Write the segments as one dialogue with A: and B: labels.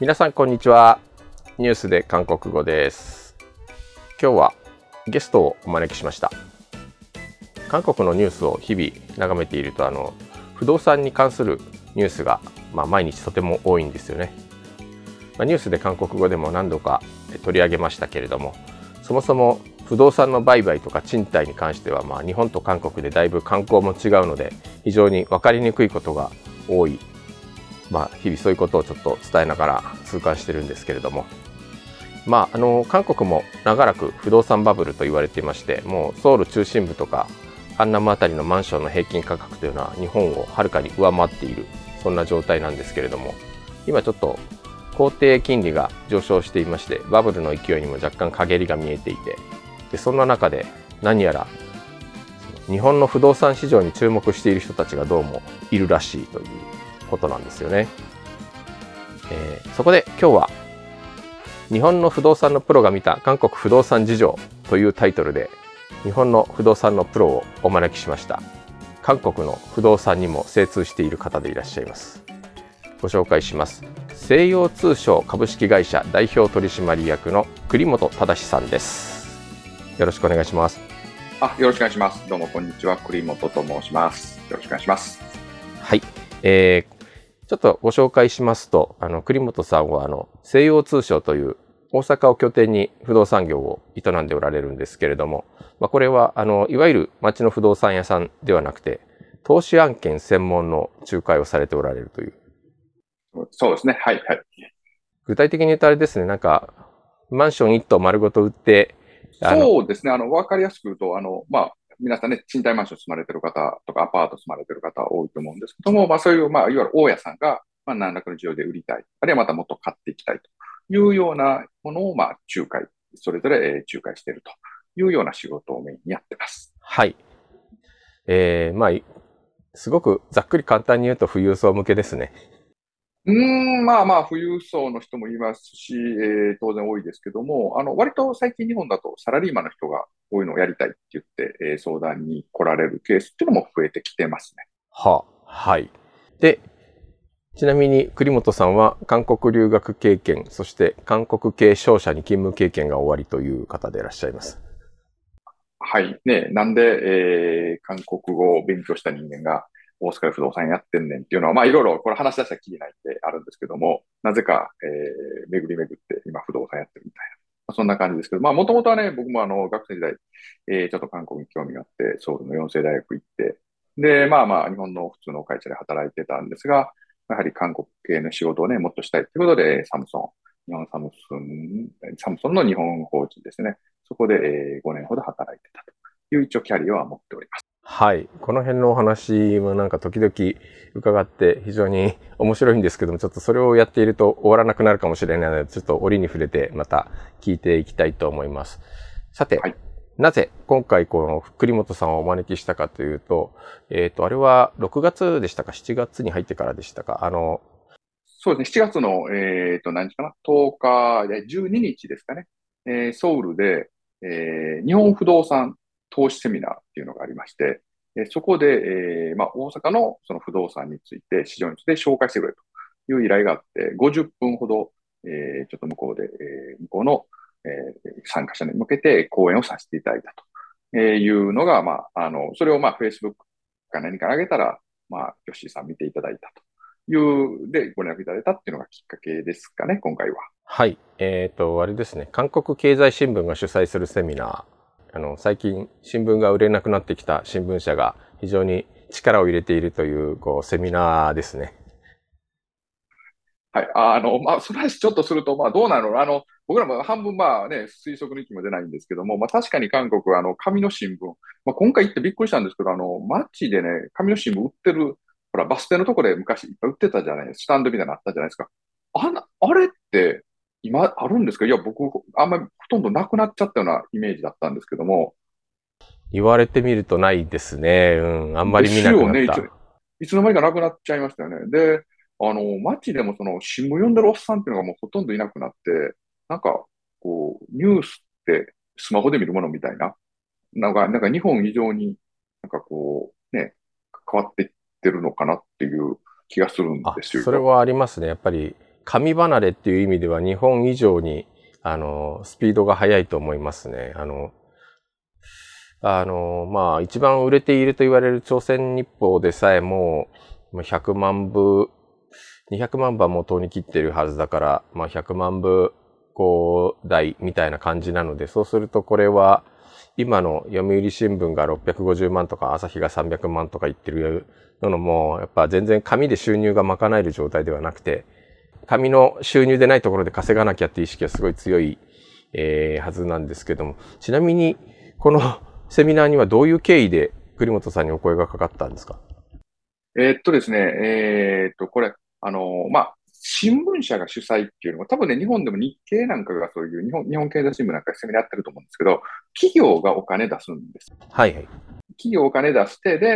A: 皆さんこんにちは。ニュースで韓国語です。今日はゲストをお招きしました。韓国のニュースを日々眺めているとあの不動産に関するニュースが、まあ、毎日とても多いんですよね、まあ、ニュースで韓国語でも何度か取り上げましたけれどもそもそも不動産の売買とか賃貸に関しては、まあ、日本と韓国でだいぶ観光も違うので非常に分かりにくいことが多いまあ、日々そういうことをちょっと伝えながら痛感してるんですけれども、まあ、あの韓国も長らく不動産バブルと言われていましてもうソウル中心部とかカンナムあたりのマンションの平均価格というのは日本をはるかに上回っているそんな状態なんですけれども。今ちょっと公定金利が上昇していましてバブルの勢いにも若干陰りが見えていてでそんな中で何やら日本の不動産市場に注目している人たちがどうもいるらしいということなんですよね。えー、そこで今日は日本の不動産のプロが見た韓国不動産事情というタイトルで日本の不動産のプロをお招きしました。韓国の不動産にも精通している方でいらっしゃいます。ご紹介します。西洋通商株式会社代表取締役の栗本忠さんです。よろしくお願いします。
B: あよろしくお願いします。どうもこんにちは。栗本と申します。よろしくお願いします。
A: はい、えー、ちょっとご紹介しますと、あの、栗本さんは、あの、西洋通商という大阪を拠点に不動産業を営んでおられるんですけれども、まあ、これは、あの、いわゆる町の不動産屋さんではなくて、投資案件専門の仲介をされておられるという。
B: そうですね。はい、はい。
A: 具体的に言うとあれですね、なんか、マンション一棟丸ごと売って、
B: そうですね。あの、わかりやすく言うと、あの、まあ、皆さんね、賃貸マンション住まれてる方とか、アパート住まれてる方多いと思うんですけども、まあそういう、まあいわゆる大家さんが、まあ何らかの需要で売りたい、あるいはまたもっと買っていきたいというようなものを、まあ仲介、それぞれ仲介しているというような仕事をメインにやってます。
A: はい。えー、まあ、すごくざっくり簡単に言うと富裕層向けですね。
B: うん、まあまあ、富裕層の人もいますし、えー、当然多いですけども、あの、割と最近日本だとサラリーマンの人がこういうのをやりたいって言って、えー、相談に来られるケースっていうのも増えてきてますね。
A: はあ、はい。で、ちなみに栗本さんは韓国留学経験、そして韓国系商社に勤務経験が終わりという方でいらっしゃいます。
B: はい。ね、なんで、えー、韓国語を勉強した人間が大阪で不動産やってんねんっていうのは、まあいろいろこれ話し出したらきりないってあるんですけども、なぜか、えー、巡り巡って今不動産やってるみたいな。まあ、そんな感じですけど、まあもともとはね、僕もあの学生時代、えー、ちょっと韓国に興味があって、ソウルの四世大学行って、で、まあまあ日本の普通の会社で働いてたんですが、やはり韓国系の仕事をね、もっとしたいということで、サムソン、日本サムソン、サムソンの日本法人ですね。そこで、えー、5年ほど働いてたという一応キャリアは持っております。
A: はい。この辺のお話もなんか時々伺って非常に 面白いんですけども、ちょっとそれをやっていると終わらなくなるかもしれないので、ちょっと折に触れてまた聞いていきたいと思います。さて、はい、なぜ今回この栗本さんをお招きしたかというと、えっ、ー、と、あれは6月でしたか ?7 月に入ってからでしたか？あの、
B: そうですね。7月の、えっ、ー、と、何日かな ?10 日で12日ですかね。えー、ソウルで、えー、日本不動産投資セミナーっていうのがありまして、えそこで、えー、まあ、大阪のその不動産について、市場について紹介してくれという依頼があって、50分ほど、えー、ちょっと向こうで、えー、向こうの、え、参加者に向けて講演をさせていただいたというのが、まあ、あの、それをまあ、Facebook か何か上げたら、まあ、ヨッシーさん見ていただいたという、で、ご連絡いただいたっていうのがきっかけですかね、今回は。
A: はい。えっ、ー、と、あれですね、韓国経済新聞が主催するセミナー、あの、最近新聞が売れなくなってきた新聞社が非常に力を入れているという、こう、セミナーですね。
B: はい。あの、まあ、その話ちょっとすると、まあ、どうなの？あの、僕らも半分、まあね、推測の域も出ないんですけども、まあ、確かに韓国は、あの、紙の新聞、まあ、今回行ってびっくりしたんですけど、あの、街でね、紙の新聞売ってる、ほら、バス停のとこで昔いっぱい売ってたじゃないですか。スタンドみたいなのあったじゃないですか。ああれって、今あるんですか？いや、僕、あんまりほとんどなくなっちゃったようなイメージだったんですけども。
A: 言われてみるとないですね。うん、あんまり見なくなった。ね、
B: いつの間にかなくなっちゃいましたよね。で、あの、街でもその新聞読んでるおっさんっていうのがもうほとんどいなくなって、なんか、こう、ニュースってスマホで見るものみたいな。なんか、なんか日本以上に、なんかこう、ね、変わっていってるのかなっていう気がするんですよ。
A: それはありますね。やっぱり紙離れっていう意味では日本以上に、あの、スピードが速いと思いますね。あの、あの、まあ、一番売れていると言われる朝鮮日報でさえも、100万部、200万部はもうとうに切ってるはずだから、まあ、100万部、こう、台みたいな感じなので、そうするとこれは、今の読売新聞が650万とか朝日が300万とか言ってるのも、やっぱ全然紙で収入が賄える状態ではなくて、紙の収入でないところで稼がなきゃっていう意識はすごい強い、えー、はずなんですけども、ちなみに、この セミナーにはどういう経緯で栗本さんにお声がかかったんですか？
B: えー、っとですね、えー、っと、これ、あの、まあ、新聞社が主催っていうのは、多分ね、日本でも日経なんかがそういう日本、日本経済新聞なんかセミナーやってると思うんですけど、企業がお金出すんです。
A: はいはい。
B: 企業お金出して、で、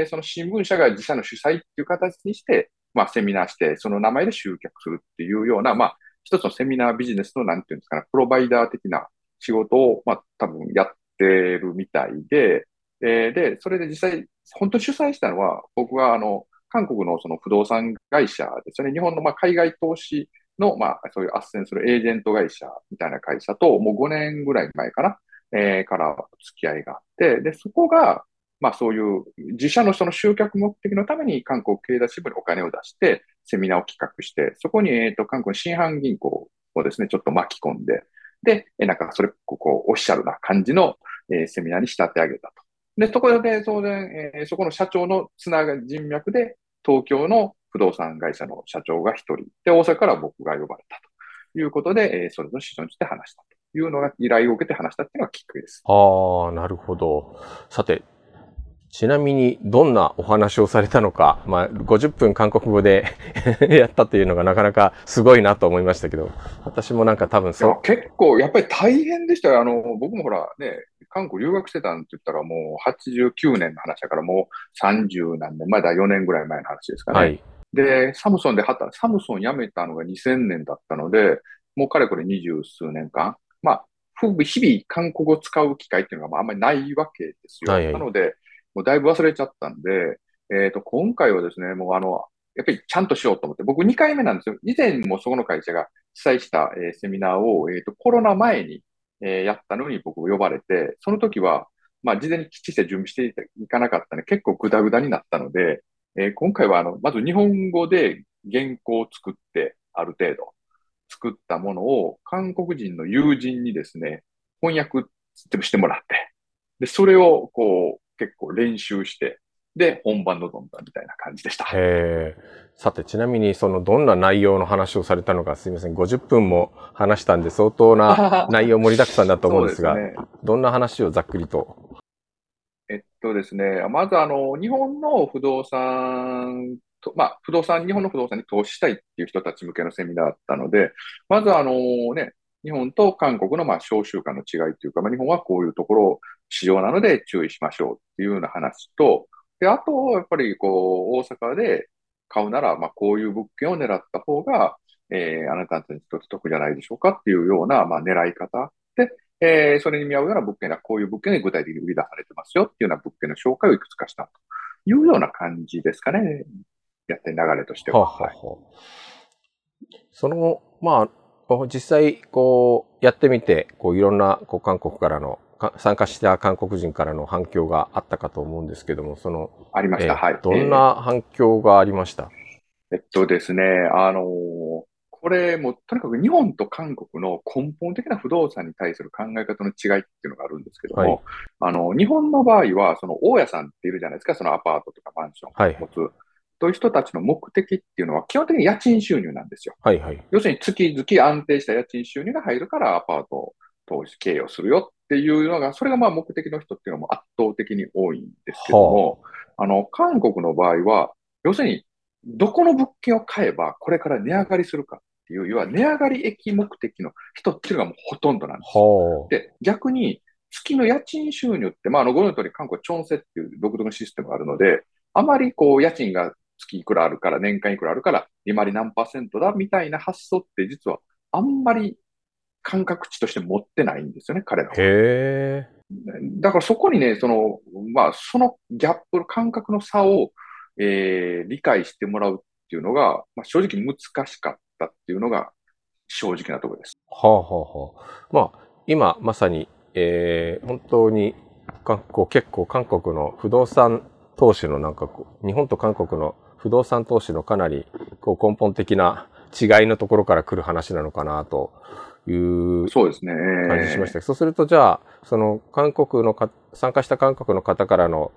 B: えー、その新聞社が自社の主催っていう形にして、まあ、セミナーして、その名前で集客するっていうような、まあ、一つのセミナービジネスの、なんていうんですかね、プロバイダー的な仕事を、まあ、多分やってるみたいで、えー、で、それで実際、本当に主催したのは、僕は、あの、韓国のその不動産会社ですよね。日本のまあ海外投資の、まあ、そういう斡旋するエージェント会社みたいな会社と、もう5年ぐらい前かな、えー、から付き合いがあって、で、そこが、まあそういう自社のその集客目的のために韓国経済支部にお金を出して、セミナーを企画して、そこに、えっ、と、韓国の新阪銀行をですね、ちょっと巻き込んで、で、えなんかそれ、ここ、オフィシャルな感じの、え、セミナーに仕立て上げたと。で、そこで当然、え、そこの社長のつながり人脈で、東京の不動産会社の社長が一人、で、大阪から僕が呼ばれたということで、え、それぞれ市場にして話したというのが、依頼を受けて話したっていうのがきっかけです。
A: ああ、なるほど。さて、ちなみにどんなお話をされたのか、まあ、50分韓国語で やったというのがなかなかすごいなと思いましたけど、私もなんか多分そう。
B: 結構、やっぱり大変でしたよ。あの、僕もほらね、韓国留学してたんって言ったらもう89年の話だからもう30何年、まだ4年ぐらい前の話ですかね。はい、で、サムソンで働サムソン辞めたのが2000年だったので、もうかれこれ二十数年間、まあ、日々韓国語を使う機会っていうのがあんまりないわけですよ。はいはい、なので、もうだいぶ忘れちゃったんで、えっ、ー、と、今回はですね、もうあの、やっぱりちゃんとしようと思って、僕2回目なんですよ。以前もそこの会社が主催した、えー、セミナーを、えっ、ー、と、コロナ前に、えー、やったのに僕呼ばれて、その時は、まあ、事前にきっちり準備していかなかったので、結構グダグダになったので、えー、今回はあの、まず日本語で原稿を作って、ある程度作ったものを韓国人の友人にですね、翻訳してもらって、で、それをこう、結構練習して、で、本番臨んだみたいな感じでした。
A: へさて、ちなみに、その、どんな内容の話をされたのか、すみません、50分も話したんで、相当な内容盛りだくさんだと思うんですが、すね、どんな話をざっくりと？
B: えっとですね、まず、あの、日本の不動産と、まあ、不動産、日本の不動産に投資したいっていう人たち向けのセミナーだったので、まず、あのね、日本と韓国のまあ商習慣の違いというか、まあ、日本はこういうところ市場なので注意しましょうっていうような話と、で、あと、やっぱりこう、大阪で買うなら、まあ、こういう物件を狙った方が、えー、あなたたちにとって得じゃないでしょうかっていうような、まあ、狙い方で、えー、それに見合うような物件はこういう物件で具体的に売り出されてますよっていうような物件の紹介をいくつかしたというような感じですかね。やって流れとしては。はははい
A: その、まあ、実際、こう、やってみて、こう、いろんな、こう、韓国からの参加した韓国人からの反響があったかと思うんですけども、その、
B: ありました。はい。
A: どんな反響がありました、
B: えー、えっとですね、あのー、これもとにかく日本と韓国の根本的な不動産に対する考え方の違いっていうのがあるんですけども、はい、あの、日本の場合は、その大家さんっているじゃないですか、そのアパートとかマンションを持つ。はいという人たちの目的っていうのは基本的に家賃収入なんですよ。はいはい。要するに月々安定した家賃収入が入るからアパート投資経営をするよっていうのが、それがまあ目的の人っていうのも圧倒的に多いんですけども、はあ、あの、韓国の場合は、要するに、どこの物件を買えばこれから値上がりするかっていう、要は値上がり益目的の人っていうのがもうほとんどなんですよ。で、逆に、月の家賃収入って、まあ、あの、ご存知の通り、韓国はチョンセっていう独特のシステムがあるので、あまりこう、家賃が月いくらあるから、年間いくらあるから、利回り何パーセントだみたいな発想って実はあんまり感覚値として持ってないんですよね、彼らは。へだからそこにね、その、まあ、そのギャップ、感覚の差を、えー、理解してもらうっていうのが、まあ、正直難しかっったっていうのが正直なところです。
A: はあはあはあ。まあ、今まさに、えー、本当に韓国、結構韓国の不動産投資のなんかこう、日本と韓国の不動産投資のかなりこう根本的な違いのところから来る話なのかなという
B: そうですね。
A: 感じしました。そうするとじゃあ、その韓国のか、参加した韓国の方からの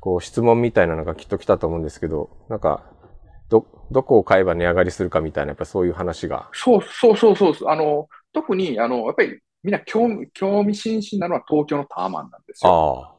A: こう質問みたいなのがきっと来たと思うんですけど、なんか、ど、どこを買えば値上がりするかみたいな、やっぱそういう話が。
B: そうそうそうそう。あの、特に、あの、やっぱりみんな興味興味津々なのは東京のタワマンなんですよ。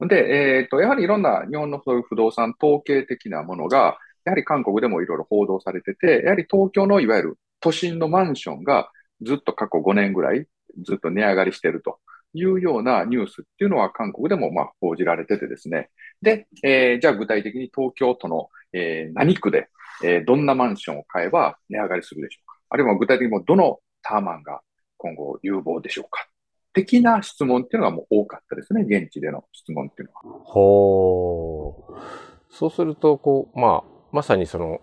B: で、えっ、ー、と、やはりいろんな日本のそういう不動産統計的なものが、やはり韓国でもいろいろ報道されてて、やはり東京のいわゆる都心のマンションがずっと過去5年ぐらいずっと値上がりしてるというようなニュースっていうのは韓国でもまあ報じられててですね。で、えー、じゃあ具体的に東京都の、えー、何区で、えー、どんなマンションを買えば値上がりするでしょうか。あるいは具体的にもどのターマンが今後有望でしょうか。的な質問っていうのがもう多かったですね。現地での質問っていうのは。
A: ほう。そうすると、こう、まあ、まさにその、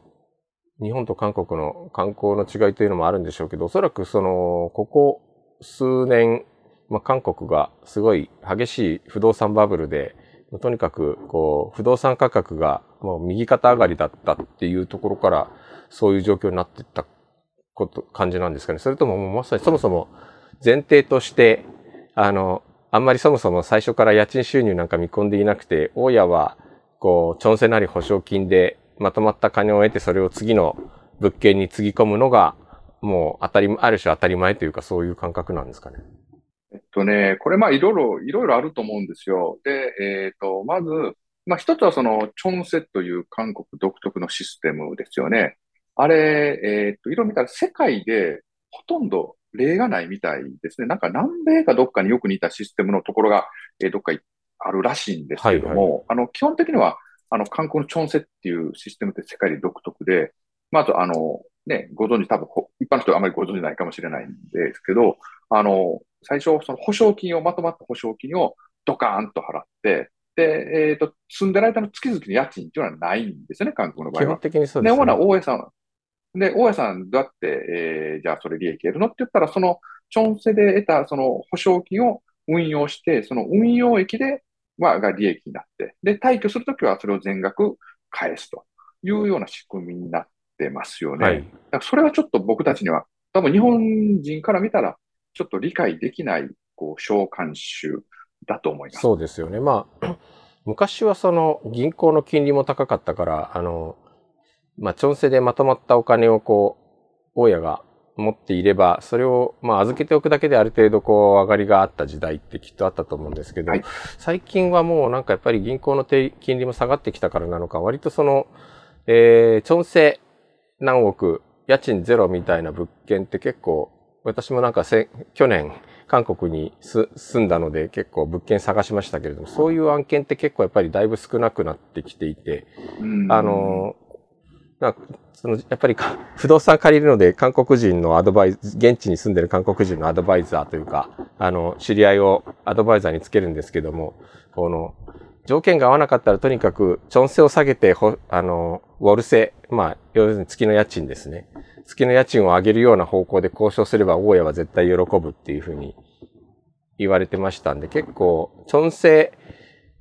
A: 日本と韓国の観光の違いというのもあるんでしょうけど、おそらくその、ここ数年、まあ、韓国がすごい激しい不動産バブルで、とにかく、こう、不動産価格がもう右肩上がりだったっていうところから、そういう状況になっていったこと、感じなんですかね。それとももうまさにそもそも前提として、あの、あんまりそもそも最初から家賃収入なんか見込んでいなくて、大家は、こう、チョンセなり保証金でまとまった金を得てそれを次の物件につぎ込むのが、もう当たり、ある種当たり前というかそういう感覚なんですかね。
B: えっとね、これまあいろいろ、いろいろあると思うんですよ。で、えっ、と、まず、まあ一つはその、チョンセという韓国独特のシステムですよね。あれ、えっ、と、いろいろ見たら世界でほとんど例がないみたいですね。なんか南米かどっかによく似たシステムのところが、えー、どっかあるらしいんですけども、はいはい、あの、基本的にはあの、観光のチョンセっていうシステムって世界で独特で、まあ、あと、あの、ね、ご存知、多分、一般の人はあまりご存知ないかもしれないんですけど、あの、最初、その保証金を、まとまった保証金をドカーンと払って、で、えっ、ー、と、住んでる間の月々の家賃っていうのはないんですよね、韓国の場合は。
A: 基本的にそうです
B: ね。で、大家さん、で、大家さんどうやって、えー、じゃあそれ利益得るのって言ったら、その、チョンセで得たその保証金を運用して、その運用益では、が利益になって、で、退去するときはそれを全額返すというような仕組みになってますよね。はい、だからそれはちょっと僕たちには、多分日本人から見たら、ちょっと理解できない、こう、召喚集だと思います。
A: そうですよね。まあ、昔はその銀行の金利も高かったから、あの、まあ、チョンセでまとまったお金をこう、大家が持っていれば、それを、まあ、預けておくだけである程度、こう、上がりがあった時代ってきっとあったと思うんですけど、はい、最近はもうなんかやっぱり銀行の金利も下がってきたからなのか、割とその、えー、チョンセ何億、家賃ゼロみたいな物件って結構、私もなんかせ、去年、韓国に住んだので結構物件探しましたけれども、そういう案件って結構やっぱりだいぶ少なくなってきていて、あの、まその、やっぱり 不動産借りるので、韓国人のアドバイズ、現地に住んでる韓国人のアドバイザーというか、あの、知り合いをアドバイザーにつけるんですけども、この、条件が合わなかったらとにかく、チョンセを下げて、あの、ウォルセ、まあ、要するに月の家賃ですね。月の家賃を上げるような方向で交渉すれば、大家は絶対喜ぶっていうふうに言われてましたんで、結構、チョンセ、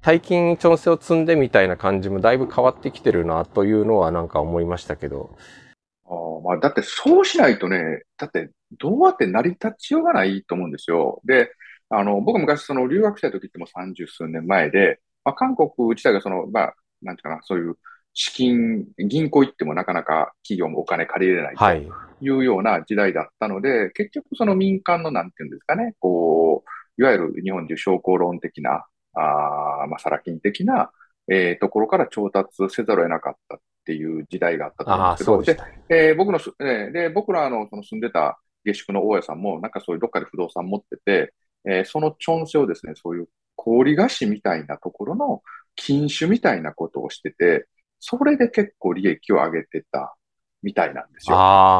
A: 大金調整を積んでみたいな感じもだいぶ変わってきてるなというのはなんか思いましたけど。
B: あまあ、だってそうしないとね、だってどうやって成り立ちようがないと思うんですよ。で、あの、僕昔その留学した時っても三十数年前で、まあ、韓国自体がその、まあ、なんていうかな、そういう資金、銀行行ってもなかなか企業もお金借りれないというような時代だったので、はい、結局その民間のなんていうんですかね、こう、いわゆる日本でいう商工論的なあまあ、サラ金的な、えー、ところから調達せざるを得なかったっていう時代があったと思うんですけど、で、えー、僕の、えー、で、僕らのその住んでた下宿の大家さんも、なんかそういうどっかで不動産持ってて、えー、そのチョンセをですね、そういう氷菓子みたいなところの禁酒みたいなことをしてて、それで結構利益を上げてたみたいなんですよ。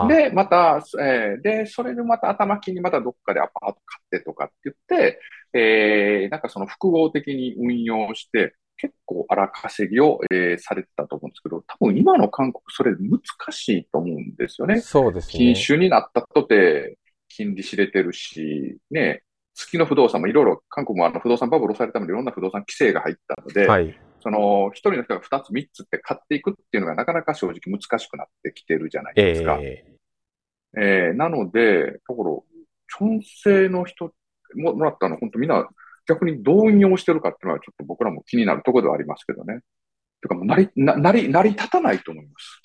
B: で、また、えー、で、それでまた頭金にまたどっかでアパート買ってとかって言って、えー、なんかその複合的に運用して、結構荒稼ぎを、えー、されてたと思うんですけど、多分今の韓国それ難しいと思うんですよね。
A: そうですね。
B: 禁酒になったとて、金利知れてるし、ね、月の不動産もいろいろ、韓国もあの不動産バブルをされるためにいろんな不動産規制が入ったので、はい、その一人の人が二つ三つって買っていくっていうのがなかなか正直難しくなってきてるじゃないですか。えー、えー、なので、ところ、チョンセの人ももらったの、本当みんな逆にどう運用してるかっていうのはちょっと僕らも気になるところではありますけどね。てかもう成り、な、成り、成り立たないと思います。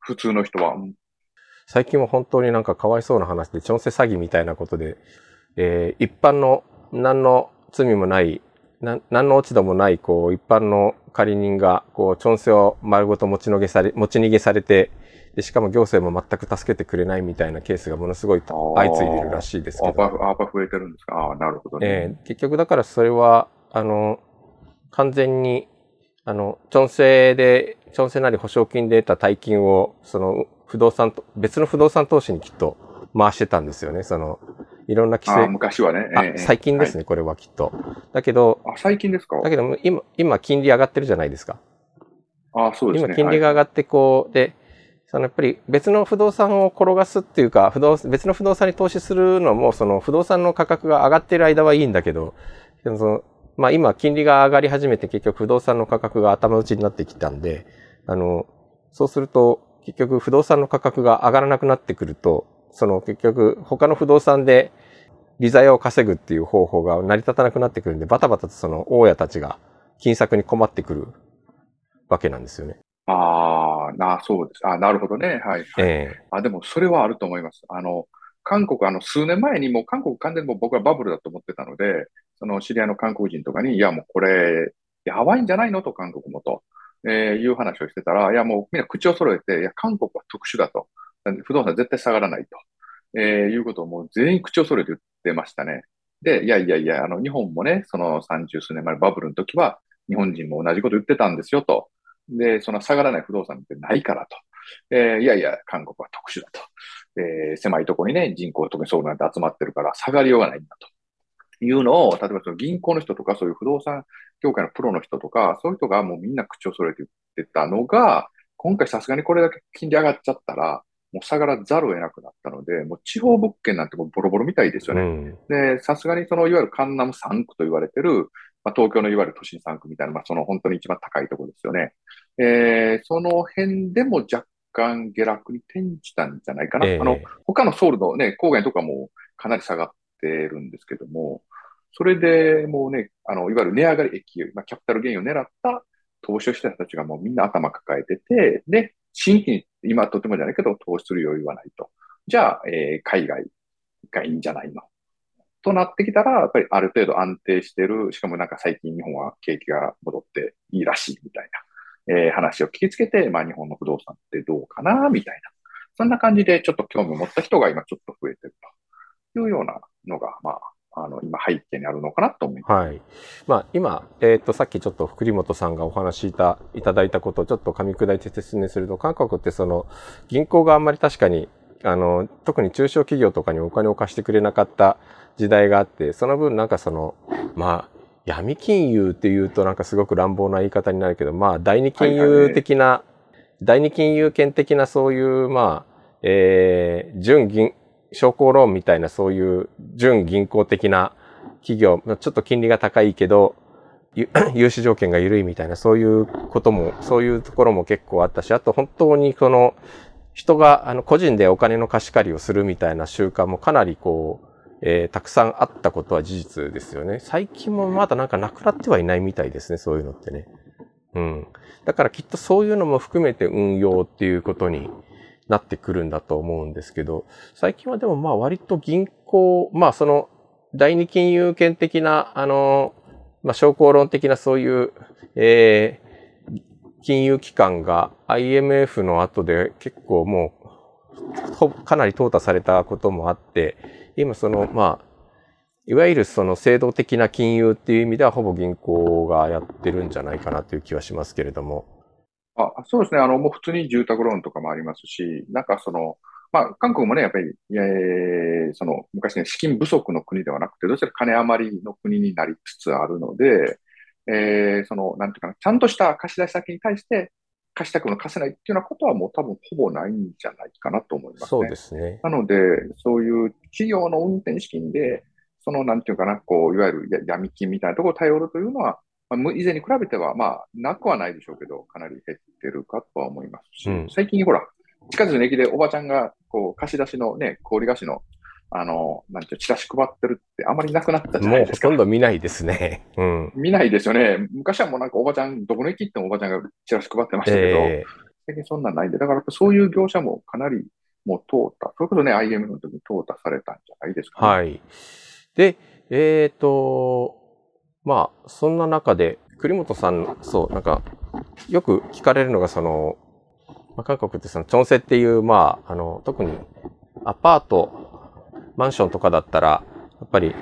B: 普通の人は。
A: 最近も本当になんかかわいそうな話で、チョンセ詐欺みたいなことで、えー、一般の何の罪もない、な何の落ち度もない、こう、一般の借り人が、こう、チョンセを丸ごと持ち逃げされ、持ち逃げされて、で、しかも行政も全く助けてくれないみたいなケースがものすごい相次いでるらしいですけど。
B: ああ、あ増えてるんですか？ああ、なるほどね。
A: えー、結局だからそれは、あの、完全に、あの、チョンセで、チョンセなり保証金で得た大金を、その、不動産と、別の不動産投資にきっと回してたんですよね。その、いろんな規制。
B: 昔はね。
A: えー、最近ですね、はい、これはきっと。だけど、
B: あ、最近ですか？
A: だけど、今、今、金利上がってるじゃないですか。
B: あそうですね。
A: 今、金利が上がって、こう、はい、で、そのやっぱり別の不動産を転がすっていうか、不動別の不動産に投資するのも、その不動産の価格が上がっている間はいいんだけど、そのまあ今金利が上がり始めて結局不動産の価格が頭打ちになってきたんで、あの、そうすると結局不動産の価格が上がらなくなってくると、その結局他の不動産で利ザヤを稼ぐっていう方法が成り立たなくなってくるんで、バタバタとその大家たちが金策に困ってくるわけなんですよね。
B: ああ、な、そうです。あなるほどね。はい、はい。えー、あ、でもそれはあると思います。あの、韓国、あの、数年前にも韓国完全に僕はバブルだと思ってたので、その知り合いの韓国人とかに、いやもうこれ、やばいんじゃないの？と、韓国もと、えー、いう話をしてたら、いやもうみんな口を揃えて、いや、韓国は特殊だと。不動産絶対下がらないと。えー、いうことをもう全員口を揃えて言ってましたね。で、いやいやいや、あの、日本もね、その30数年前のバブルの時は、日本人も同じこと言ってたんですよと。で、その下がらない不動産ってないからと。えー、いやいや、韓国は特殊だと。えー、狭いところにね、人口、特にソウルなんて集まってるから下がりようがないんだと。いうのを、例えばその銀行の人とか、そういう不動産業界のプロの人とか、そういう人がもうみんな口を揃えて言ってたのが、今回さすがにこれだけ金利上がっちゃったら、もう下がらざるを得なくなったので、もう地方物件なんてもうボロボロみたいですよね。うん、で、さすがにそのいわゆるカンナム3区と言われてる、まあ、東京のいわゆる都心3区みたいな、まあ、その本当に一番高いところですよね。えー、その辺でも若干下落に転じたんじゃないかな。えー、あの、他のソウルのね、郊外とかもかなり下がってるんですけども、それでもうね、あの、いわゆる値上がり益、まあ、キャピタルゲインを狙った投資をした人たちがもうみんな頭抱えてて、で、新規に今とてもじゃないけど投資する余裕はないと。じゃあ、えー、海外がいいんじゃないの？となってきたら、やっぱりある程度安定してる、しかもなんか最近日本は景気が戻っていいらしいみたいな、えー、話を聞きつけて、まあ日本の不動産ってどうかな、みたいな。そんな感じでちょっと興味を持った人が今ちょっと増えてるというようなのが、まあ、あの、今背景にあるのかなと思います。
A: はい。まあ、今、えっ、ー、と、さっきちょっと栗本さんがお話しいた、いただいたことをちょっと噛み砕いて説明すると、韓国ってその、銀行があんまり確かに、あの、特に中小企業とかにお金を貸してくれなかった時代があって、その分なんかその、まあ、闇金融っていうとなんかすごく乱暴な言い方になるけど、まあ、第二金融的な、第二金融圏的なそういう、まあ、えー、純銀、商工ローンみたいなそういう純銀行的な企業、ちょっと金利が高いけど、融資条件が緩いみたいな、そういうことも、そういうところも結構あったし、あと本当にこの、人が、あの、個人でお金の貸し借りをするみたいな習慣もかなりこう、えー、たくさんあったことは事実ですよね。最近もまだなんかなくなってはいないみたいですね、そういうのってね。うん。だからきっとそういうのも含めて運用っていうことになってくるんだと思うんですけど、最近はでもまあ割と銀行、まあその第二金融圏的な、あの、まあ商工論的なそういう、えー、金融機関が IMF の後で結構もうかなり淘汰されたこともあって、今その、まあ、いわゆるその制度的な金融っていう意味ではほぼ銀行がやってるんじゃないかなという気はしますけれども。
B: あそうですね。あの、もう普通に住宅ローンとかもありますし、なんかその、まあ、韓国もね、やっぱり、えー、その、昔ね、資金不足の国ではなくて、どちらか金余りの国になりつつあるので、えー、その、なんていうかな、ちゃんとした貸し出し先に対して、貸したくの貸せないっていうようなことはもう多分ほぼないんじゃないかなと思いますね。
A: そうですね。
B: なので、そういう企業の運転資金で、その、なんていうかな、こう、いわゆる闇金みたいなところを頼るというのは、まあ、以前に比べては、まあ、なくはないでしょうけど、かなり減ってるかとは思いますし、うん、最近ほら、地下鉄の駅でおばちゃんが、こう、貸し出しのね、氷菓子の、あの、なんていう、チラシ配ってるってあまりなくなったじゃないです
A: か。もうほとんど見ないですね。うん。
B: 見ないですよね。昔はもうなんかおばちゃん、どこの駅行ってもおばちゃんがチラシ配ってましたけど、えー、最近そんなんないんで、だからそういう業者もかなりもう通った。それこそね、IM の時に淘汰されたんじゃないですか、
A: ね、はい。で、えっ、ー、と、まあ、そんな中で、栗本さん、そう、なんか、よく聞かれるのが、その、まあ、韓国ってその、チョンセっていう、まあ、あの、特にアパート、マンションとかだったら、やっぱり、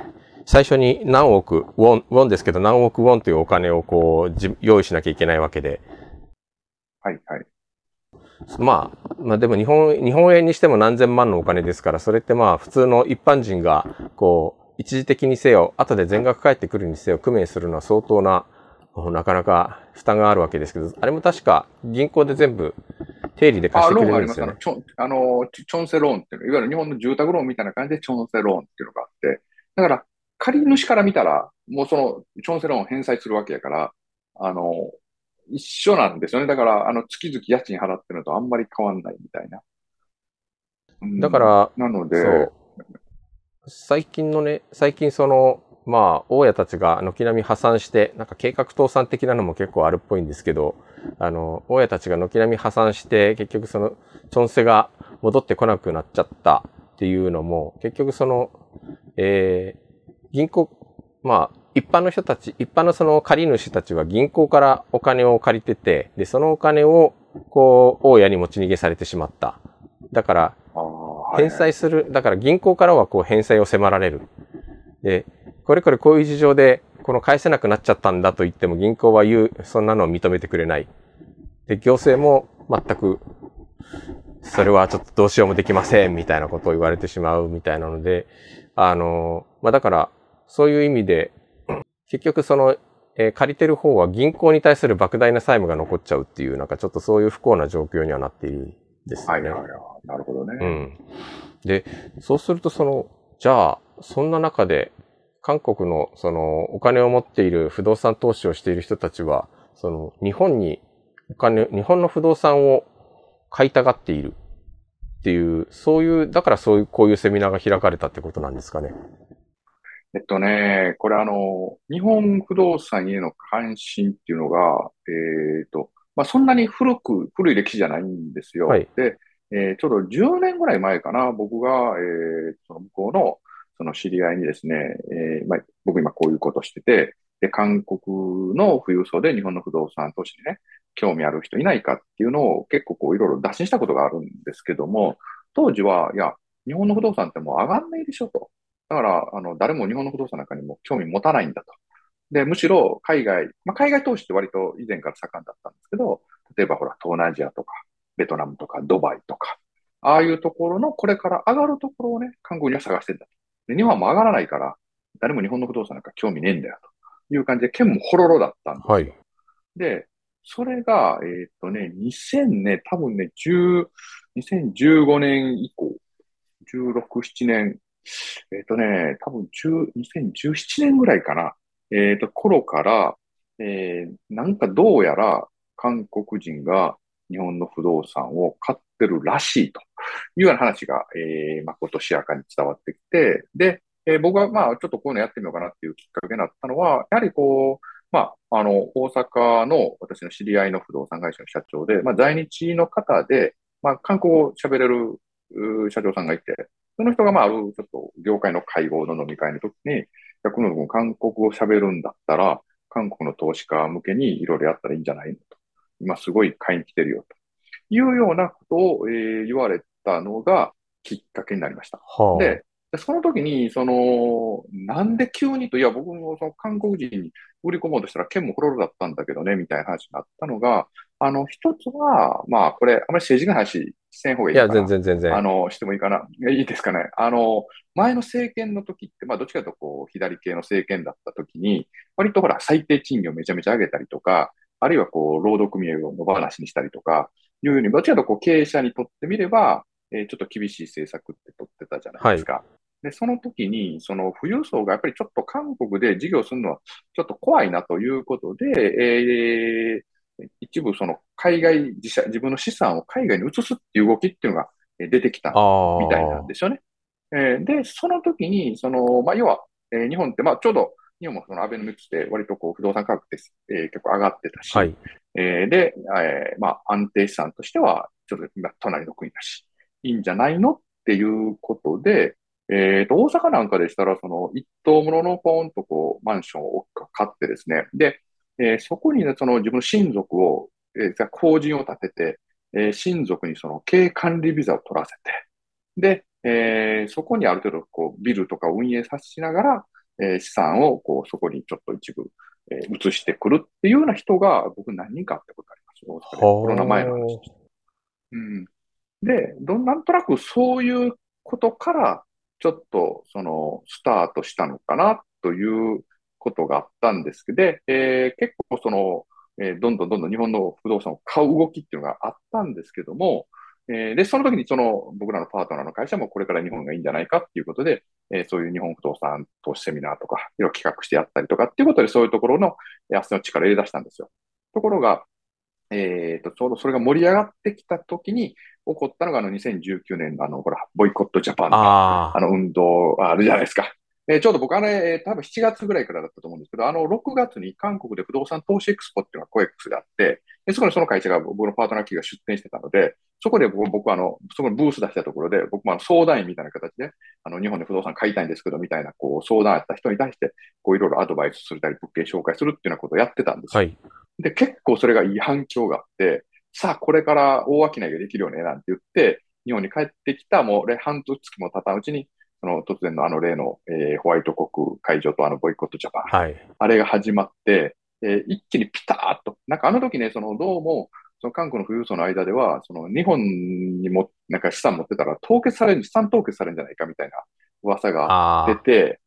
A: 最初に何億、ウォン、ウォンですけど、何億ウォンというお金をこう、用意しなきゃいけないわけで。
B: はいはい。
A: まあ、まあでも日本、日本円にしても何千万のお金ですから、それってまあ普通の一般人が、こう、一時的にせよ、後で全額返ってくるにせよ、工面するのは相当な、なかなか負担があるわけですけど、あれも確か銀行で全部定理で貸してくれるんですよね。
B: あの、チョンセローンっていうの、いわゆる日本の住宅ローンみたいな感じでチョンセローンっていうのがあって、だから借り主から見たら、もうそのチョンセローンを返済するわけやから、あの、一緒なんですよね。だから、あの、月々家賃払ってるのとあんまり変わんないみたいな。
A: だから、
B: なので、
A: 最近のね、最近その、まあ、大家たちが軒並み破産して、なんか計画倒産的なのも結構あるっぽいんですけど、あの、大家たちが軒並み破産して、結局その、チョンセが戻ってこなくなっちゃったっていうのも、結局その、えー、銀行、まあ、一般の人たち、一般のその借り主たちは銀行からお金を借りてて、で、そのお金を、こう、大家に持ち逃げされてしまった。だから、返済する、だから銀行からはこう返済を迫られる。で、これこれこういう事情で、この返せなくなっちゃったんだと言っても銀行は言う、そんなのを認めてくれない。で、行政も全く、それはちょっとどうしようもできません、みたいなことを言われてしまうみたいなので、あの、まあ、だから、そういう意味で、結局その、えー、借りてる方は銀行に対する莫大な債務が残っちゃうっていう、なんかちょっとそういう不幸な状況にはなっているですね。はいはいはい。
B: なるほどね。
A: うん。で、そうするとその、じゃあ、そんな中で、韓国のそのお金を持っている不動産投資をしている人たちは、その日本にお金、日本の不動産を買いたがっているっていう、そういう、だからそういう、こういうセミナーが開かれたってことなんですかね。
B: えっとね、これあの、日本不動産への関心っていうのが、えっ、ー、と、まあ、そんなに古く、古い歴史じゃないんですよ。はい、で、えー、ちょうど10年ぐらい前かな、僕が、えー、その向こうの、その知り合いにですね、えー、まあ、僕今こういうことしてて、で、韓国の富裕層で日本の不動産投資にね、興味ある人いないかっていうのを結構こういろいろ打診したことがあるんですけども、当時は、いや、日本の不動産ってもう上がんないでしょと。だから、あの、誰も日本の不動産なんかにも興味持たないんだと。で、むしろ海外、まあ、海外投資って割と以前から盛んだったんですけど、例えばほら、東南アジアとか、ベトナムとか、ドバイとか、ああいうところのこれから上がるところをね、韓国には探してんだとで。日本はもう上がらないから、誰も日本の不動産なんか興味ねえんだよ、という感じで、県もほろろだったんですよ。はい、で、それが、えー、っとね、2000ね、多分ね、10、2015年以降、16、7年、えっ、とね、多分2017年ぐらいかな。えっ、ー、と、頃から、えー、なんかどうやら韓国人が日本の不動産を買ってるらしいというような話が、えー、まことしやかに伝わってきて、で、えー、僕はまあちょっとこういうのやってみようかなっていうきっかけになったのは、やはりこう、まあ、あの、大阪の私の知り合いの不動産会社の社長で、まあ、在日の方で、まあ、韓国語喋れる社長さんがいて、その人がまあ、あるちょっと業界の会合の飲み会の時に、この韓国語喋るんだったら、韓国の投資家向けにいろいろやったらいいんじゃないのと。今すごい買いに来てるよと。いうようなことを、えー、言われたのがきっかけになりました。はあ、で、その時に、その、なんで急にと、いや、僕もその韓国人に売り込もうとしたら、剣もほろろだったんだけどね、みたいな話になったのが、あの、一つは、まあ、これ、あまり政治の話せん方がい
A: いや、
B: いかな。
A: 全然全然。
B: あの、してもいいかな。いいですかね。あの、前の政権の時って、まあ、どっちかというと、こう、左系の政権だった時に、割とほら、最低賃金をめちゃめちゃ上げたりとか、あるいはこう、労働組合を野放しにしたりとか、いうふうに、どっちかというと、こう、経営者にとってみれば、えーちょっと厳しい政策って取ってたじゃないですか。で、その時に、その富裕層がやっぱりちょっと韓国で事業するのはちょっと怖いなということで、えー一部その海外自社、自分の資産を海外に移すっていう動きっていうのがえー出てきた。みたいなんですよね。えーで、その時に、その、まあ、要は、えー日本って、まあ、ちょうど、日本もそのアベノミクスで割とこう不動産価格って、えー結構上がってたし、
A: はい。
B: えーで、えーまあ、安定資産としては、ちょっと今、隣の国だし、いいんじゃないのっていうことで、えっと、大阪なんかでしたら、その、一棟もののポーンとこう、マンションを買ってですね、で、えーそこにね、その自分の親族を、えー、法人を立てて、えー親族にその経営管理ビザを取らせて、で、えーそこにある程度、こう、ビルとかを運営させながら、えー資産を、こう、そこにちょっと一部、えー移してくるっていうような人が、僕何人か会ったことあります。大阪でコロナ前の話。うん。で、どんなんとなくそういうことから、ちょっと、その、スタートしたのかな、ということがあったんですけど、で、えー結構その、えーどんどんどんどん日本の不動産を買う動きっていうのがあったんですけども、えーで、その時にその僕らのパートナーの会社もこれから日本がいいんじゃないかっていうことで、えーそういう日本不動産投資セミナーとか、いろいろ企画してやったりとかっていうことで、そういうところの安の力を入れ出したんですよ。ところが、えーと、ちょうどそれが盛り上がってきた時に起こったのが、あの、2019年のあの、ほら、ボイコットジャパンの
A: あ
B: あの運動あるじゃないですか。えーちょうど僕あれ、えー多分7月ぐらいからだったと思うんですけど、あの6月に韓国で不動産投資エクスポっていうのがコエックスであって、でそこにその会社が僕のパートナー企業が出店してたので、そこで僕僕はあの、そこにブース出したところで、僕もあの相談員みたいな形で、あの日本で不動産買いたいんですけど、みたいなこう相談やった人に対して、こういろいろアドバイスするたり、物件紹介するっていうようなことをやってたんですよ。
A: はい。
B: で、結構それがいい反響があって、さあ、これから大商いができるよね、なんて言って、日本に帰ってきた、もう、半月も経たんうちに、その突然のあの例の、えーホワイト国会場とあのボイコットジャパン、
A: はい。
B: あれが始まって、えー一気にピターっと、なんかあの時ね、そのどうも、その韓国の富裕層の間では、その日本にも、なんか資産持ってたら凍結される、資産凍結されるんじゃないかみたいな噂が。出て、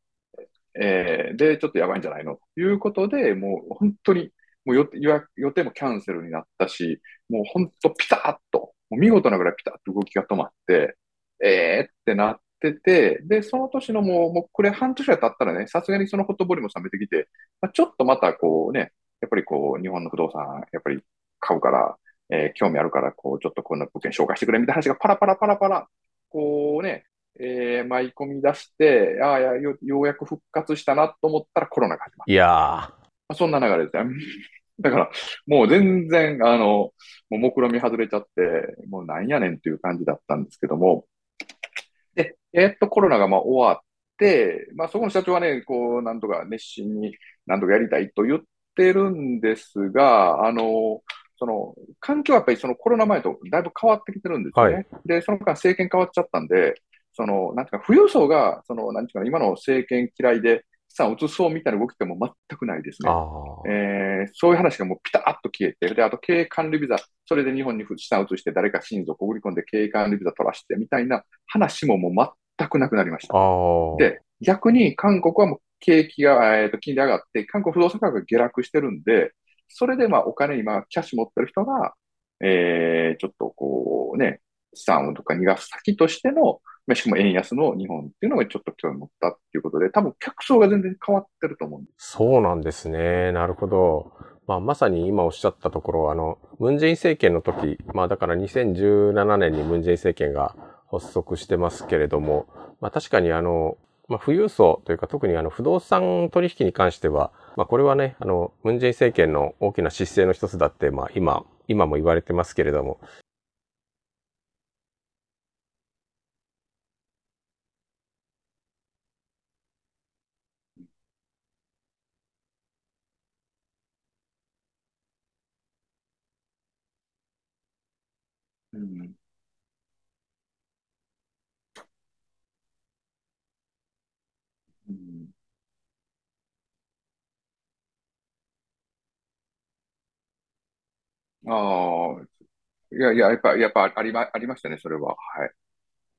B: えーで、ちょっとやばいんじゃないの？ということで、もう本当に、もう予予定もキャンセルになったし、もう本当ピタッと、もう見事なぐらいピタッと動きが止まって、えーってなってて、で、その年のもう、もうこれ半年ぐらい経ったらね、さすがにそのホットボリも冷めてきて、まあ、ちょっとまたこうね、やっぱりこう、日本の不動産、やっぱり買うから、えー興味あるから、こう、ちょっとこんな物件紹介してくれみたいな話がパラパラパラパラ、こうね、えー舞い込み出して、ああ、やよ、ようやく復活したなと思ったらコロナが始まった。
A: いやー。
B: まあそんな流れですね。だから、もう全然、あの、もう目論見外れちゃって、もうなんやねんっていう感じだったんですけども、で、えーっと、コロナがまあ終わって、まあそこの社長はね、こう、なんとか熱心になんとかやりたいと言ってるんですが、あの、その、環境はやっぱりそのコロナ前とだいぶ変わってきてるんですよね。
A: はい
B: で、その間政権変わっちゃったんで、その、なんていうか、富裕層が、その、なんていうかな、今の政権嫌いで資産を移そうみたいな動きってもう全くないですね。えーそういう話がもうピタッと消えて、で、あと経営管理ビザ、それで日本に資産を移して誰か親族を売り込んで経営管理ビザ取らしてみたいな話ももう全くなくなりました。で、逆に韓国はもう景気が、えーと金利上がって、韓国不動産価格が下落してるんで、それでまあお金今、キャッシュ持ってる人が、えーちょっとこうね、資産をとか逃がす先としての、まあしかも円安の日本っていうのがちょっと興味持ったっていうことで、多分客層が全然変わってると思うんです。
A: そうなんですね。なるほど。まあ、まさに今おっしゃったところ、あの、ムンジェイン政権の時、まあだから2017年にムンジェイン政権が発足してますけれども、まあ確かにあの、まあ富裕層というか特にあの不動産取引に関しては、まあこれはね、あの、ムンジェイン政権の大きな姿勢の一つだって、まあ今、今も言われてますけれども、
B: うんうんああ、いやいや、やっぱ、やっぱありま、ありましたね、それは。はい。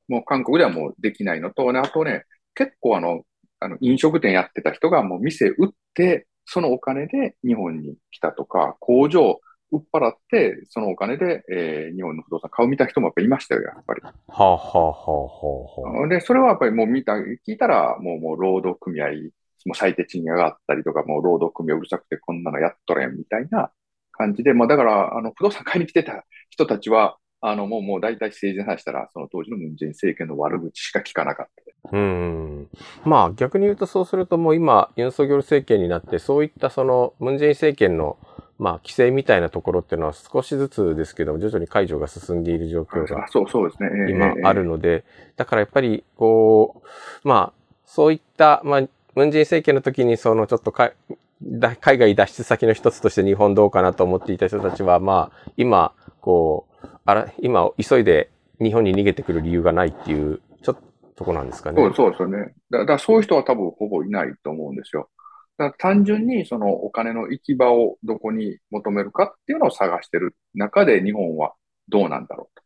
B: もう韓国ではもうできないのと、ね、あとね、結構あの、あの、飲食店やってた人がもう店売って、そのお金で日本に来たとか、工場売っ払って、そのお金で、えー、日本の不動産買うみたいな人もやっぱいましたよ、やっぱり。は
A: あ、はあはあは
B: あ、で、それはやっぱりもう見た、聞いたら、もう、もう労働組合、もう最低賃金上がったりとか、もう労働組合うるさくてこんなのやっとれんみたいな感じで、まあだから、あの、不動産買いに来てた人たちは、あの、もう、もう大体政治に話したら、その当時のムンジェイン政権の悪口しか聞かなかった。
A: うん。まあ逆に言うとそうするともう今、ユン・ソギョル政権になって、そういったそのムンジェイン政権のまあ、規制みたいなところっていうのは少しずつですけども、徐々に解除が進んでいる状況が
B: そうそうですね
A: 今あるので、だからやっぱり、こう、まあ、そういった、まあ、ムンジェイン政権の時にそのちょっとか海外脱出先の一つとして日本どうかなと思っていた人たちは、まあ、今、こう、あら、今、急いで日本に逃げてくる理由がないっていう、ちょっととこなんですかね。
B: そうそうですよね。だからそういう人は多分ほぼいないと思うんですよ。だから単純にそのお金の行き場をどこに求めるかっていうのを探してる中で日本はどうなんだろう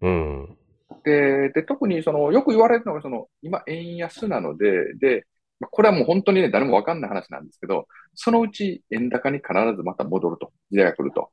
A: と。うん。
B: で、で特にそのよく言われるのがその今円安なので、で、これはもう本当にね、誰もわかんない話なんですけど、そのうち円高に必ずまた戻ると。時代が来ると。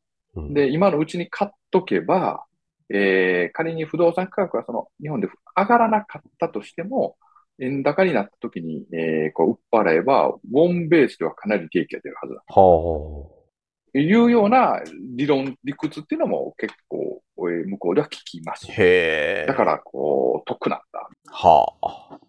B: で、今のうちに買っとけば、えー、仮に不動産価格がその日本で上がらなかったとしても、円高になった時に、えー、こう、売っ払えば、ウォンベースではかなり利益が出るはずだ。
A: は
B: あ。いうような理論、理屈っていうのも結構、えー、向こうでは聞きます。
A: へ
B: え。だから、こう、得なんだ。
A: はあ。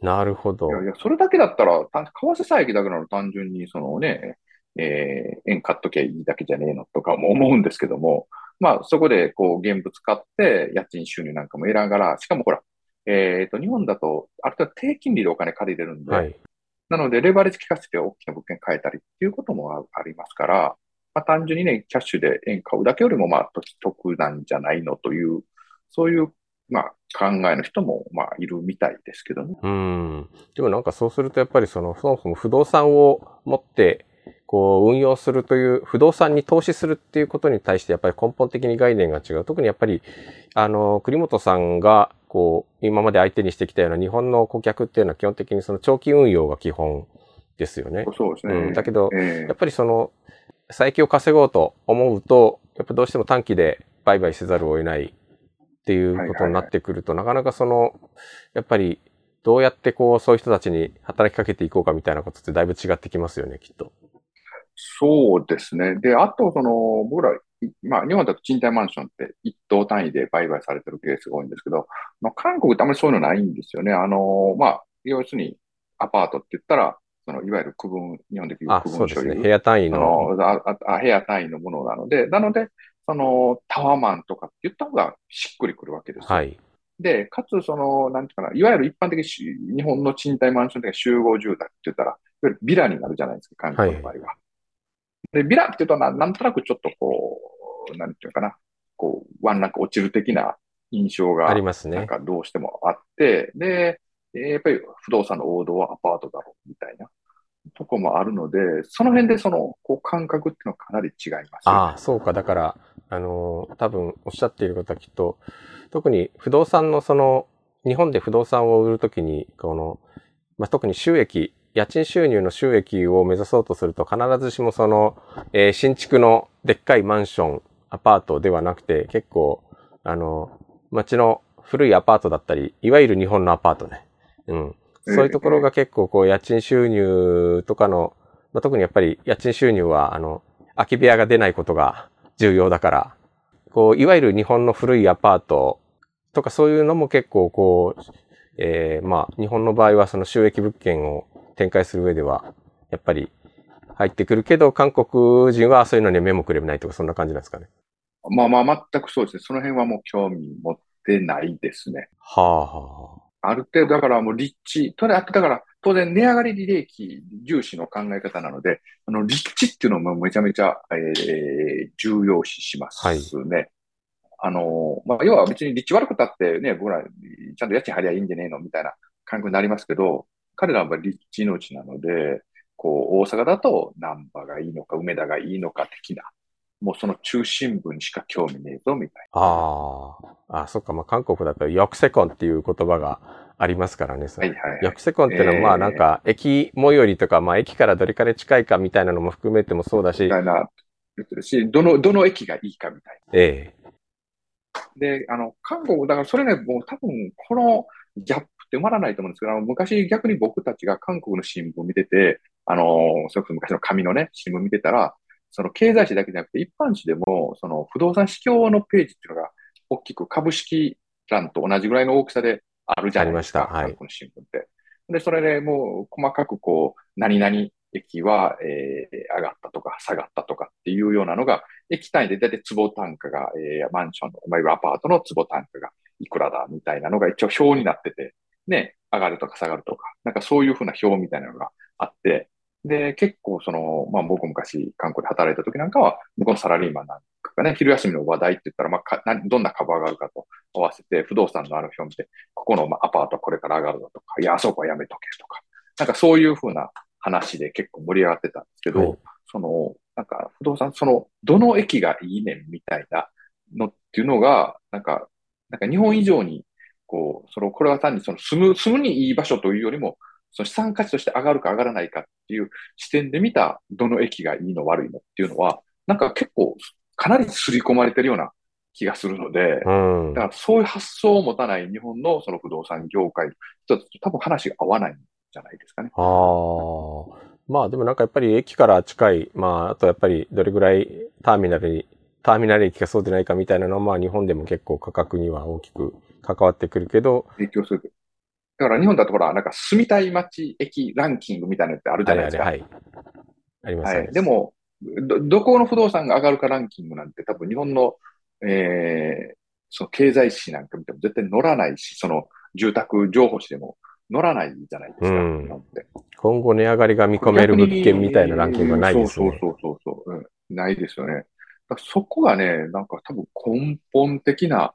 A: なるほど。
B: いやいや、それだけだったら、為替差益だけなら単純に、そのね、えー、円買っときゃいいだけじゃねえのとかも思うんですけども、まあ、そこで、こう、現物買って、家賃収入なんかも得ながら、しかもほら、えっ、ー、と、日本だと、ある程度低金利でお金借りれるんで、はい、なので、レバレッジ効かせて大きな物件買えたりっていうこともありますから、まあ、単純にね、キャッシュで円買うだけよりも、まあ、得なんじゃないのという、そういう、まあ、考えの人も、まあ、いるみたいですけどね。
A: うん。でもなんかそうすると、やっぱりその、そもそも不動産を持って、こう運用するという不動産に投資するっていうことに対してやっぱり根本的に概念が違う。特にやっぱりあの栗本さんがこう今まで相手にしてきたような日本の顧客っていうのは基本的にその長期運用が基本ですよね。
B: そうですね。
A: うん、だけど、えー、やっぱりその最益を稼ごうと思うとやっぱどうしても短期で売買せざるを得ないっていうことになってくると、なかなかそのやっぱりどうやってこうそういう人たちに働きかけていこうかみたいなことってだいぶ違ってきますよね、きっと。
B: そうですね。で、あと、その、僕ら、まあ、日本だと賃貸マンションって一棟単位で売買されてるケースが多いんですけど、まあ、韓国ってあんまりそういうのないんですよね。あの、まあ、要するにアパートって言ったら、そのいわゆる区分、日本でいう区分所有。
A: ね、部屋単位の
B: ああ。部屋単位のものなので、なので、そのタワーマンとかって言った方がしっくりくるわけです。
A: はい。
B: で、かつ、その、なんていうかな、いわゆる一般的に日本の賃貸マンションで集合住宅って言ったら、いわゆるビラになるじゃないですか、韓国の場合は。はいで、ビラって言うとな、なんとなくちょっとこう、なんていうかな、こう、ワンランク落ちる的な印象が、
A: ありますね。
B: なんかどうしてもあって、で、やっぱり不動産の王道はアパートだろうみたいなとこもあるので、その辺でその、こう、感覚っていうのはかなり違います、ね、
A: ああ、そうか。だから、あの、多分おっしゃっていることはきっと、特に不動産のその、日本で不動産を売るときに、この、まあ、特に収益家賃収入の収益を目指そうとすると必ずしもその、えー、新築のでっかいマンション、アパートではなくて結構、あの、街の古いアパートだったり、いわゆる日本のアパートね。うん。そういうところが結構こう家賃収入とかの、まあ、特にやっぱり家賃収入はあの、空き部屋が出ないことが重要だから、こう、いわゆる日本の古いアパートとかそういうのも結構こう、えー、まあ、日本の場合はその収益物件を展開する上では、やっぱり入ってくるけど、韓国人はそういうのに目もくれないとか、そんな感じなんですかね。
B: まあまあ、全くそうですね。その辺はもう興味持ってないですね。
A: はあは
B: あ。ある程度、だからもう立地、とだから当然値上がり利益重視の考え方なので、あの立地っていうのもめちゃめちゃ、えー、重要視しますね。はい、あの、まあ、要は別に立地悪くたってね、僕らちゃんと家賃張りゃいいんじゃねえのみたいな感覚になりますけど、彼らは立地命なので、こう、大阪だと難波がいいのか、梅田がいいのか的な、もうその中心部にしか興味ねえぞ、みたいな
A: ああ。あそっか。まあ、韓国だと、ヨクセコンっていう言葉がありますからね。
B: な。はいはい、はい。
A: ヨクセコンっていうのは、まあ、なんか、駅最寄りとか、まあ、駅からどれかで近いかみたいなのも含めてもそうだし
B: し、どの、どの駅がいいかみたい
A: ええ。
B: な。で、あの、韓国、だからそれね、もう多分、このギャップって埋まらないと思うんですけど、あの昔逆に僕たちが韓国の新聞を見てて、あの、それこそ昔の紙のね、新聞見てたら、その経済誌だけじゃなくて、一般紙でも、その不動産市況のページっていうのが、大きく株式欄と同じぐらいの大きさであるじゃないですか。
A: ありましたはい
B: 韓国の新聞って。で、それでもう細かくこう、何々駅は、えー上がったとか下がったとかっていうようなのが、駅単位でだいたい坪単価が、えーマンションの、いわゆるアパートの坪単価がいくらだみたいなのが一応表になってて、ね、上がるとか下がるとか、なんかそういうふうな表みたいなのがあって、で、結構その、まあ僕昔韓国で働いた時なんかは、向こうのサラリーマンなんでかがね、昼休みの話題って言ったら、まあか、などんな株上がるかと合わせて、不動産のある表を見て、ここのまあアパートはこれから上がるだとか、いや、あそこはやめとけとか、なんかそういうふうな話で結構盛り上がってたんですけど、
A: はい。
B: その、なんか不動産、その、どの駅がいいねんみたいなのっていうのが、なんか、なんか日本以上に、こう、その、これは単にその住む、住むにいい場所というよりも、その資産価値として上がるか上がらないかっていう視点で見た、どの駅がいいの悪いのっていうのは、なんか結構、かなり刷り込まれてるような気がするので、
A: うん
B: だ。からそういう発想を持たない日本のその不動産業界と多分話が合わないんじゃないですかね。
A: ああ。まあでもなんかやっぱり駅から近い、まああとやっぱりどれぐらいターミナルに、ターミナル駅がそうでないかみたいなのはまあ日本でも結構価格には大きく関わってくるけど、
B: 影響する。だから日本だとほら、なんか住みたい街駅ランキングみたいなのってあるじゃないですか。
A: はい。あります
B: はい。で、も、ど、どこの不動産が上がるかランキングなんて多分日本の、えー、その経済誌なんか見ても絶対載らないし、その住宅情報誌でも載らないじゃないですか。
A: うん今後値上がりが見込める物件みたいなランキングはないですね。
B: そうそうそうそう、うん。ないですよね。そこがね、なんか多分根本的な、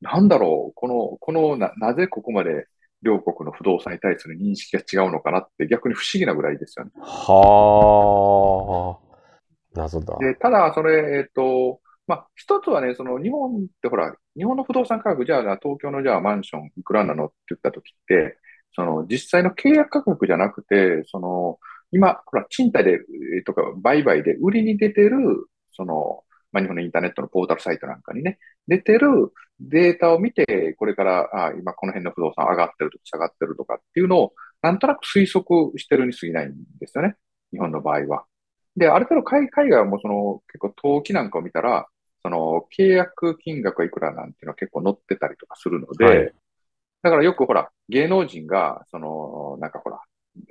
B: なんだろう、この、このな、なぜここまで両国の不動産に対する認識が違うのかなって逆に不思議なぐらいですよね。
A: はあ。謎だ。
B: で、ただ、それ、えっと、まあ、一つはね、その日本ってほら、日本の不動産価格、じゃあ、東京のじゃあマンションいくらなのって言ったときって、その実際の契約価格じゃなくて、その、今、ほら、賃貸で、とか、売買で売りに出てる、その、まあ、日本のインターネットのポータルサイトなんかにね、出てるデータを見て、これから、あ今この辺の不動産上がってるとか下がってるとかっていうのを、なんとなく推測してるに過ぎないんですよね。日本の場合は。で、ある程度海海外はもうその結構登記なんかを見たら、その契約金額はいくらなんていうのは結構載ってたりとかするので、
A: はい
B: だからよくほら、芸能人が、その、なんかほら、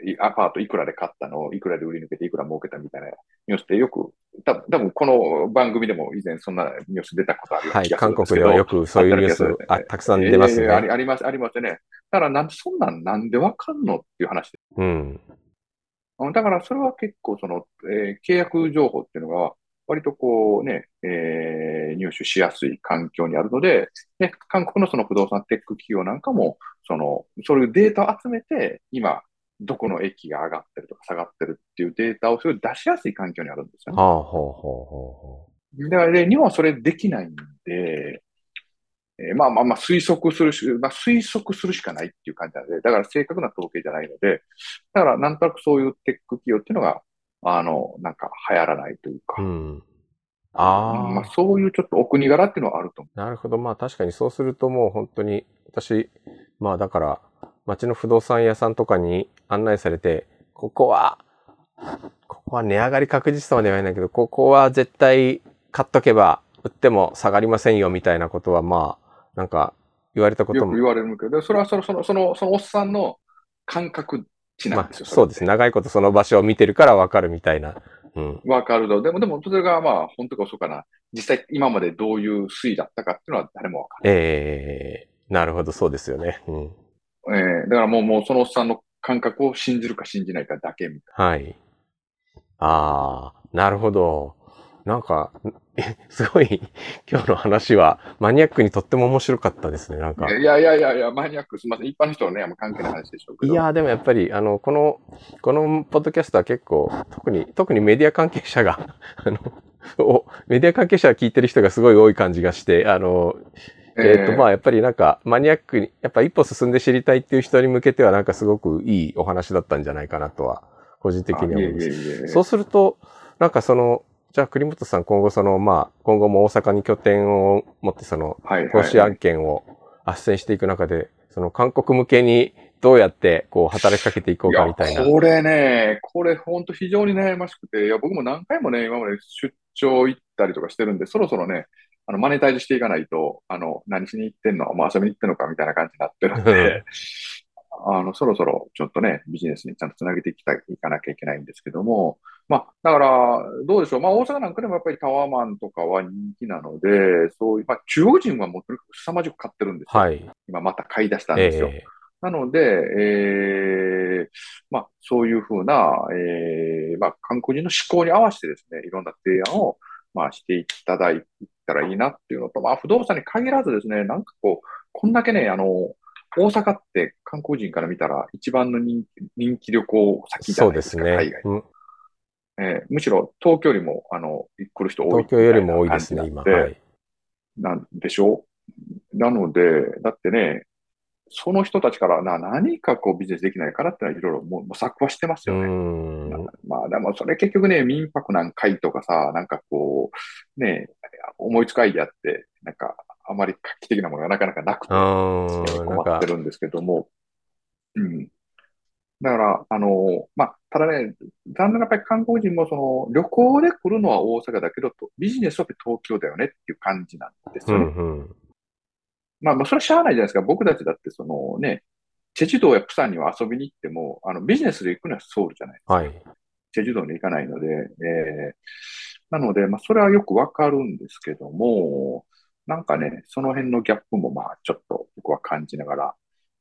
B: いアパートいくらで買ったのをいくらで売り抜けていくら儲けたみたいなニュースってよく、多分多分この番組でも以前そんなニュース出たことある
A: はい。韓。国ではよくそういうニュース
B: あったり、
A: あ、たくさん出ます
B: えーあり
A: ね。
B: あります、ありますね。だからなん、そんなんなんでわかんのっていう話で。
A: うん。
B: うんだからそれは結構その、えー契約情報っていうのが、割とこうね、えー入手しやすい環境にあるので、で、韓国のその不動産テック企業なんかも、その、そういうデータを集めて、今、どこの駅が上がってるとか下がってるっていうデータをそれを出しやすい環境にあるんですよね。
A: はあ、ほうほうほうほ
B: だからで、日本はそれできないんで、えーまあまあまあ推測するし、まあ推測するしかないっていう感じなので、だから正確な統計じゃないので、だからなんとなくそういうテック企業っていうのが、あの、なんか流行らないというか、
A: う。うん。ああ。
B: まあそういうちょっとお国柄っていうのはあると思
A: なるほど。まあ確かにそうするともう本当に、私、まあだから、町の不動産屋さんとかに案内されて、ここは、ここは値上がり確実さまでは言えないけど、ここは絶対買っとけば売っても下がりませんよみたいなことはまあ、なんか言われたこ
B: う。よく
A: とも
B: 言われるけど、それはその、その、その、そのおっさんの感覚値な
A: まあ
B: んですよ。
A: そうですね。長いことその場所を見てるからわかるみたいな。うん。
B: わかるの。でも、でも、それがまあ、本当か嘘かな。実際、今までどういう推移だったかっていうのは誰もわか
A: ええなるほど、そうですよね。うん。
B: る。えーだからもう、もうそのおっさんの感覚を信じるか信じないかだけみた
A: はい。ああ、なるほど。なんか、えすごい、今日の話はマニアックにとっても面白かったですね。なんか。
B: いやいやいやいや、マニアック、すみません。一般の人はね、関係ない話でしょうけど。
A: いやーでもやっぱり、あの、この、このポッドキャストは結構、特に、特にメディア関係者が、あの、おメディア関係者は聞いてる人がすごい多い感じがして、あの、えっ、ー、と、まあ、やっぱりなんか、マニアックに、やっぱ一歩進んで知りたいっていう人に向けては、なんかすごくいいお話だったんじゃないかなとは、個人的には思います。そうすると、なんかその、じゃあ栗本さん今後その、まあ、今後も大阪に拠点を持ってその、投資案件を斡旋していく中で、その韓国向けにどうやってこう働きかけていこうかみたいな。
B: これね、これ本当非常に悩ましくて、いや僕も何回もね、今まで出張行ったりとかしてるんで、そろそろね、あの、マネタイズしていかないと、あの、何しに行ってんのもう遊びに行ってんのかみたいな感じになってるんで、あの、そろそろちょっとね、ビジネスにちゃんとつなげていきたい、いかなきゃいけないんですけども、まあ、だから、どうでしょう。まあ、大阪なんかでもやっぱりタワーマンとかは人気なので、そういう、まあ、中国人はもうとにかく凄まじく買ってるんですよ。はい。今また買い出したんですよ。えー、なので、えー、まあ、そういうふうな、えー、まあ、韓国人の思考に合わせてですね、いろんな提案を、まあ、していただいたらいいなっていうのと、まあ、不動産に限らずですね、なんかこう、こんだけね、あの、大阪って観光人から見たら一番の人気人気旅行先じゃないですか、そうですね。海外。うんえー、むしろ東京よりも、あの、来る人多
A: い東京よりも多いですね、今。はい。
B: なんでしょうなので、だってね、その人たちからな何かこうビジネスできないからってのはいろいろ模索はしてますよね。まあでもそれ結局ね、民泊なんかいとかさ、なんかこう、ね、思いつかいであって、なんかあまり画期的なものがなかなかなくて、困ってるんですけども、うん。だから、あの、まあ、ただね、残念なやっぱり韓国人もその旅行で来るのは大阪だけど、ビジネスは東京だよねっていう感じなんですよね。うんうん、まあ、まあ、それはしゃあないじゃないですか。僕たちだってそのね、チェジュ島やプサンには遊びに行っても、あのビジネスで行くのはソウルじゃないですか。はい、チェジュ島に行かないので、えー、なので、まあ、それはよくわかるんですけども、なんかね、その辺のギャップもまあ、ちょっと僕は感じながら、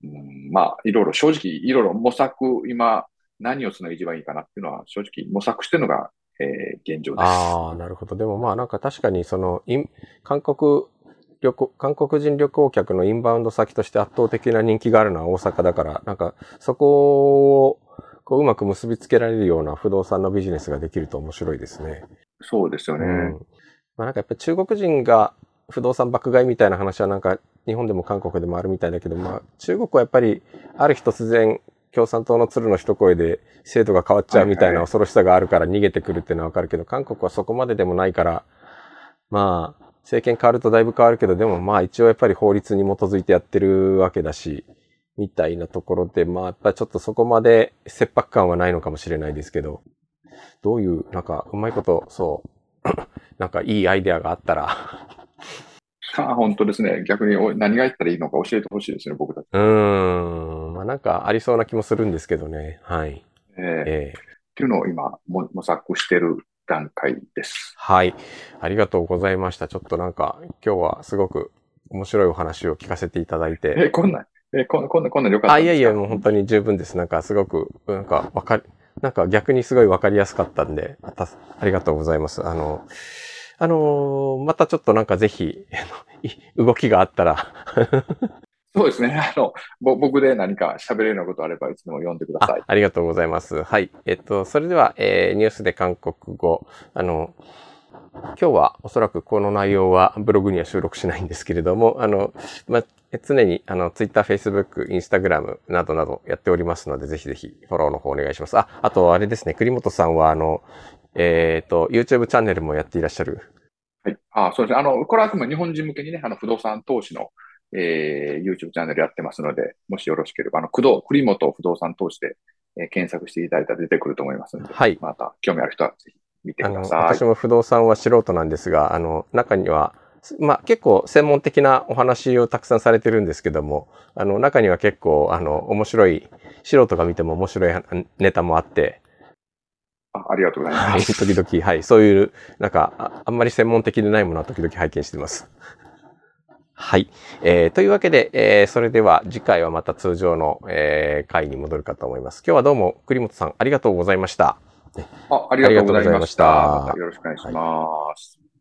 B: うん、まあ、いろいろ正直、いろいろ模索、今、何をするのが一番いいかなっていうのは、正直模索してるのが、えー、現状です。
A: ああ、なるほど。でもまあなんか確かにその、韓国旅行、韓国人旅行客のインバウンド先として圧倒的な人気があるのは大阪だから、なんかそこをこううまく結びつけられるような不動産のビジネスができると面白いですね。
B: そうですよね。うん、
A: まあなんかやっぱり中国人が不動産爆買いみたいな話はなんか日本でも韓国でもあるみたいだけど、まあ中国はやっぱりある日突然共産党の鶴の一声で制度が変わっちゃうみたいな恐ろしさがあるから逃げてくるっていうのはわかるけど、韓国はそこまででもないから、まあ、政権変わるとだいぶ変わるけど、でもまあ一応やっぱり法律に基づいてやってるわけだし、みたいなところで、まあやっぱりちょっとそこまで切迫感はないのかもしれないですけど、どういう、なんかうまいこと、そう、なんかいいアイデアがあったら
B: あ 本当ですね。逆に何が言ったらいいのか教えてほしいですね、僕たち。
A: うん。まあなんかありそうな気もするんですけどね。はい。
B: えー、えー、っていうのを今模索してる段階です。
A: はい。ありがとうございました。ちょっとなんか今日はすごく面白いお話を聞かせていただいて。
B: え、こんな、え、こんな、こんな、こんなよかった
A: あ、いやいや、もう本当に十分です。なんかすごく、なんかわかり、なんか逆にすごいわかりやすかったんで、ありがとうございます。あの、あのー、またちょっとなんかぜひ、動きがあったら
B: そうですね。あの、僕で何か喋れるようなことあればいつでも読んでください。
A: ありがとうございます。はい。えっと、それでは、えー、ニュースで韓国語、あの、今日はおそらくこの内容はブログには収録しないんですけれども、あの、ま、常にあの、Twitter、Facebook、Instagram などなどやっておりますので、ぜひぜひフォローの方お願いします。あ、あとあれですね、栗本さんはあの、えっ、ー、と、YouTube チャンネルもやっていらっしゃる。
B: はい。あそうですね。あの、これはあくまで日本人向けにね、あの、不動産投資の、えー、YouTube チャンネルやってますので、もしよろしければ、あの、工藤、栗本不動産投資で、えー、検索していただいたら出てくると思いますので、はい。また、興味ある人はぜひ見てください。
A: 私も不動産は素人なんですが、あの、中には、まあ結構専門的なお話をたくさんされてるんですけども、あの中には結構あの面白い、素人が見ても面白いネタもあって、
B: あありがとうございます。
A: はい、時々、はい、そういう、なんかあ、あんまり専門的でないものは時々拝見してます。はい。えー、というわけで、えー、それでは次回はまた通常の、えー、回に戻るかと思います。今日はどうも栗本さんありがとうございました。
B: あありがとうございました。またよろしくお願いします。はい